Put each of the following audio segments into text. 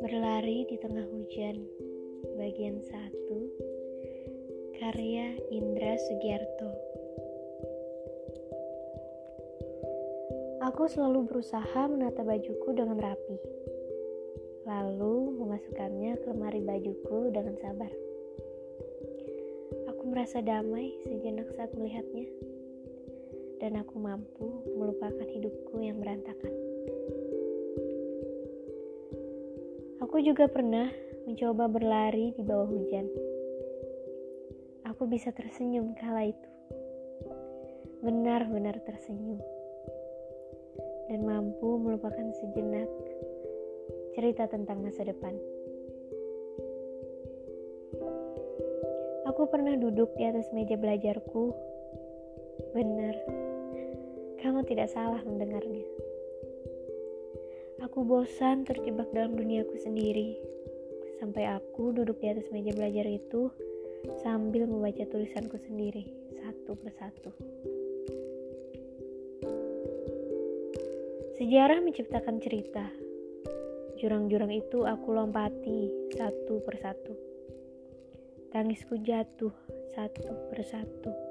Berlari di tengah hujan Bagian 1 Karya Indra Sugiarto Aku selalu berusaha menata bajuku dengan rapi Lalu memasukkannya ke lemari bajuku dengan sabar. Aku merasa damai sejenak saat melihatnya Dan aku mampu melupakan hidupku yang berantakan Aku juga pernah mencoba berlari di bawah hujan. Aku bisa tersenyum kala itu. Benar-benar tersenyum. Dan mampu melupakan sejenak cerita tentang masa depan. Aku pernah duduk di atas meja belajarku. Benar, kamu tidak salah mendengarnya. Aku bosan terjebak dalam duniaku sendiri. Sampai aku duduk di atas meja belajar itu sambil membaca tulisanku sendiri satu persatu. Sejarah menciptakan cerita. Jurang-jurang itu aku lompati satu persatu. Tangisku jatuh satu persatu.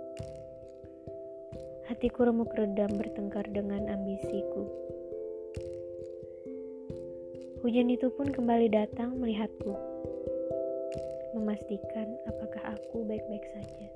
Hatiku remuk redam bertengkar dengan ambisiku. Hujan itu pun kembali datang melihatku, memastikan apakah aku baik-baik saja.